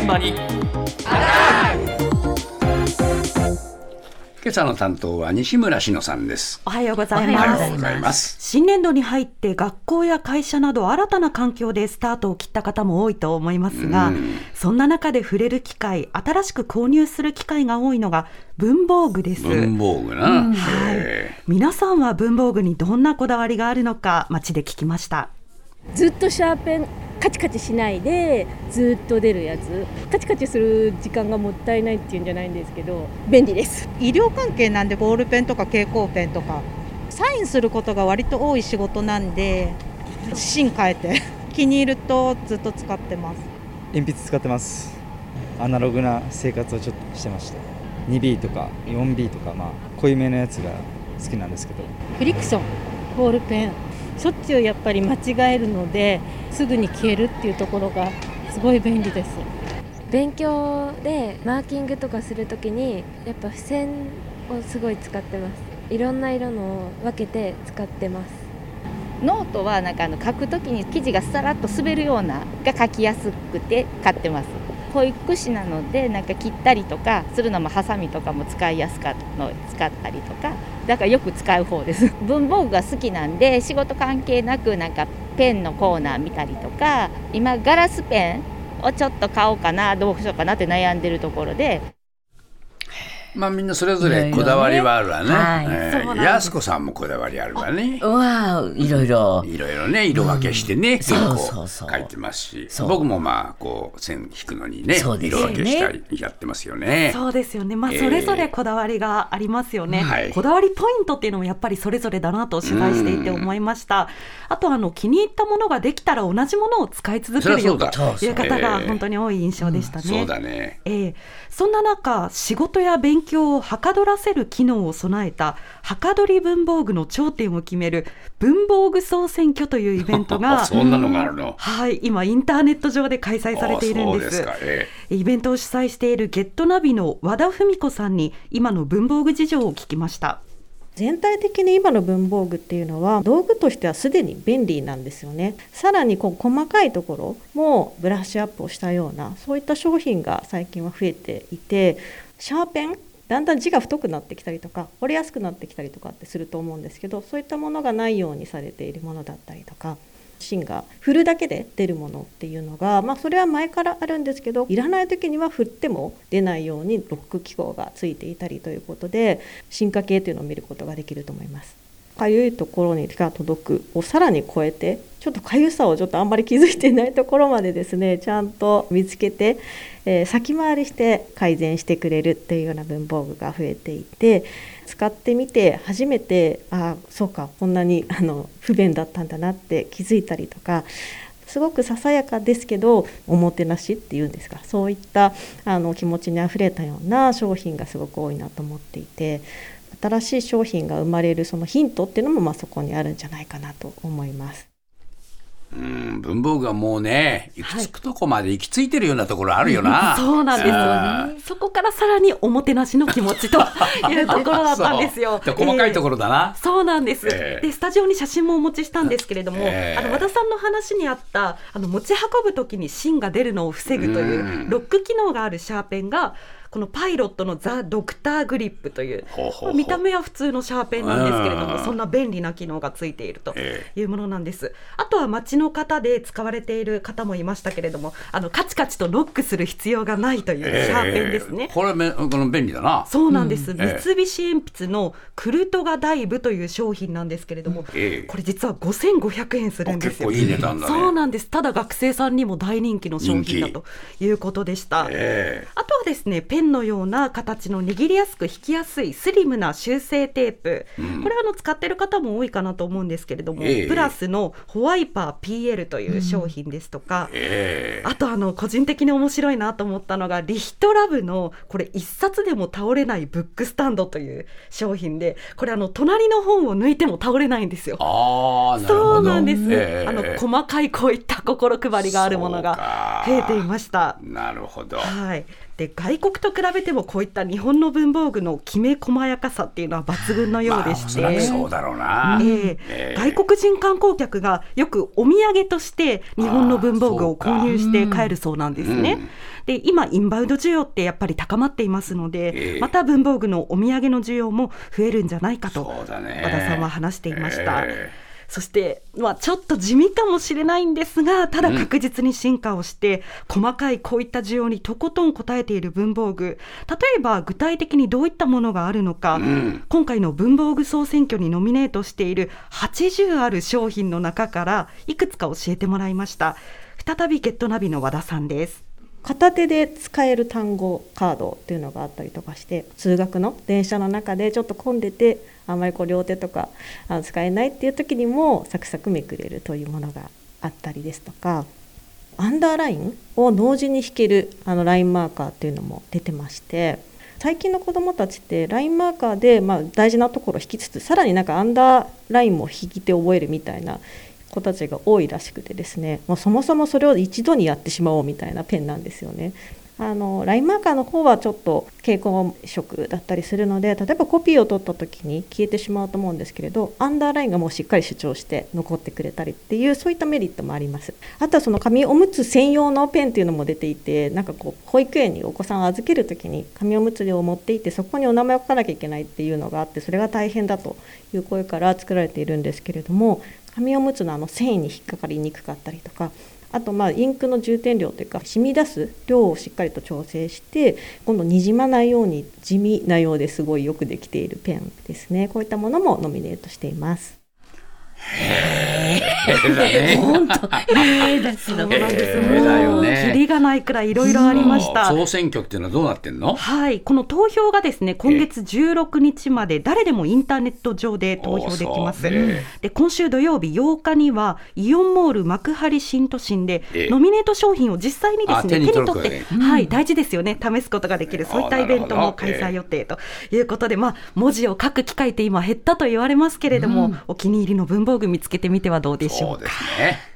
現場に。今朝の担当は西村篠さんです。おはようございおはますようございます。新年度に入って学校や会社など新たな環境でスタートを切った方も多いと思いますが、うん。そんな中で触れる機会新しく購入する機会が多いのが文房具です、文房具な、はい。え皆さんは文房具にどんなこだわりがあるのか街で聞きました。ずっとシャーペンカチカチしないでずっと出るやつ。カチカチする時間がもったいないっていうんじゃないんですけど。便利です。医療関係なんでボールペンとか蛍光ペンとか。サインすることが割と多い仕事なんで芯変えて。気に入るとずっと使ってます。鉛筆使ってます。アナログな生活をちょっとしてました 2B とか 4B とかまあ濃いめのやつが好きなんですけど。フリクション。ボールペンしょっちゅうやっぱり間違えるのですぐに消えるっていうところがすごい便利です。勉強でマーキングとかするときにやっぱ付箋をすごい使ってます。いろんな色のを分けて使ってます。ノートはなんかあの書くときに字がさらっと滑るようなが書きやすくて買ってます保育士なのでなんか切ったりとかするのもハサミとかも使いやすかったの使ったりとかだからよく使う方です。文房具が好きなんで仕事関係なくなんかペンのコーナー見たりとか今ガラスペンをちょっと買おうかなどうしようかなって悩んでるところでまあみんなそれぞれこだわりはあるわね。はい。やす。こさんもこだわりあるわね。わあ、いろいろ。いろいろね色分けしてね、結構書いてますし。そう。僕もまあこう線引くのにね色分けしたりやってますよね。そうですよね、まあ、えー。それぞれこだわりがありますよね、はい。こだわりポイントっていうのもやっぱりそれぞれだなと取材していて思いました、あとあの気に入ったものができたら同じものを使い続けるよという方がえー。本当に多い印象でしたね。そうだね。ええそんな中仕事や勉強をはかどらせる機能を備えたはかどり文房具の頂点を決める文房具総選挙というイベントが そんなのがあるの？はい今インターネット上で開催されているんです。あそうですか、え。イベントを主催しているゲットナビの和田文子さんに今の文房具事情を聞きました。全体的に今の文房具っていうのは道具としてはすでに便利なんですよね。さらにこう細かいところもブラッシュアップをしたようなそういった商品が最近は増えていてシャーペンだんだん字が太くなってきたりとか折れやすくなってきたりとかってすると思うんですけどそういったものがないようにされているものだったりとか芯が振るだけで出るものっていうのが、まあ、それは前からあるんですけどいらない時には振っても出ないようにロック機構がついていたりということで進化系というのを見ることができると思います。かゆいところに手が届くをさらに超えてちょっとかゆさをちょっとあんまり気づいてないところまでですね ちゃんと見つけて、えー先回りして改善してくれるっていうような文房具が増えていて使ってみて初めてああそうかこんなにあの不便だったんだなって気づいたりとかすごくささやかですけどおもてなしっていうんですかそういったあの気持ちにあふれたような商品がすごく多いなと思っていて新しい商品が生まれるそのヒントっていうのもまあそこにあるんじゃないかなと思います。うん文房具はもうね行き着くとこまで行き着いてるようなところあるよな、そうなんですよあねそこからさらにおもてなしの気持ちというところだったんですよ。細かいところだな、そうなんです、ええでスタジオに写真もお持ちしたんですけれども、ええあの和田さんの話にあったあの持ち運ぶときに芯が出るのを防ぐといううん。ロック機能があるシャーペンがこのパイロットのザ・ドクターグリップという見た目は普通のシャーペンなんですけれどうん。もそんな便利な機能がついているとえいうものなんです。あとは街の方で使われている方もいましたけれどもあのカチカチとロックする必要がないというシャーペンですね、ええこれめこの便利だな。そうなんです、ええ。三菱鉛筆のクルトガダイブという商品なんですけれども、ええ。これ実は5500円するんですよ。あ結構いい値段だね。そうなんです。ただ学生さんにも大人気の商品だ人ということでした、えあとはですね。ペンのような形の握りやすく引きやすいスリムな修正テープ、うん。これはあの使ってる方も多いかなと思うんですけれども、ええ。プラスのホワイパー PL という商品ですとか、ええ。あとあの個人的に面白いなと思ったのがリヒトラブのこれ一冊でも倒れないブックスタンドという商品でこれあの隣の本を抜いても倒れないんですよ。あそうなんです、ええ。あの細かいこういった心配りがあるものが増えていました。なるほど。はい、で外国と比べてもこういった日本の文房具のきめ細やかさっていうのは抜群のようでして、まあおそうだろうな。ええええ外国人観光客がよくお土産として日本の文房具を購入して帰るそうなんですね。うんで今インバウンド需要ってやっぱり高まっていますので、ええまた文房具のお土産の需要も増えるんじゃないかと。和田さんは話していました。えそして、まあ、ちょっと地味かもしれないんですがただ確実に進化をして、細かいこういった需要にとことん応えている文房具。例えば具体的にどういったものがあるのか、ん。今回の文房具総選挙にノミネートしている80ある商品の中からいくつか教えてもらいました。再びゲットナビの和田さんです。片手で使える単語カードっていうのがあったりとかして通学の電車の中でちょっと混んでてあんまりこう両手とかあの使えないっていう時にもサクサクめくれるというものがあったりですとかアンダーラインを同時に引けるあのラインマーカーっていうのも出てまして最近の子どもたちってラインマーカーで、ま、大事なところを引きつつさらになんかアンダーラインも引き手覚えるみたいな子たちが多いらしくてですねもうそもそもそれを一度にやってしまおうみたいなペンなんですよね。あのラインマーカーの方はちょっと蛍光色だったりするので例えばコピーを取った時に消えてしまうと思うんですけれどアンダーラインがもうしっかり主張して残ってくれたりっていうそういったメリットもあります。あとはその紙おむつ専用のペンっていうのも出ていてなんかこう保育園にお子さんを預ける時に紙おむつを持っていってそこにお名前を書かなきゃいけないっていうのがあってそれが大変だという声から作られているんですけれども紙おむつのあの繊維に引っかかりにくかったりとかあとまあインクの充填量というか染み出す量をしっかりと調整して今度にじまないように地味なようですごいよくできているペンですねこういったものもノミネートしています。本当、ええです。そうなんです。ええだよね。もうキリがないくらいいろいろありました。総選挙っていうのはどうなってんの？はい、この投票がですね今月16日まで誰でもインターネット上で投票できます。で今週土曜日8日にはイオンモール幕張新都心でええ。ノミネート商品を実際にですねあ手に取って、はい大事ですよね。試すことができる。そういったイベントも開催予定ということで、まあ文字を書く機会って今減ったと言われますけれども、お気に入りの文房具見つけてみてはどうでしょうか。そうですね。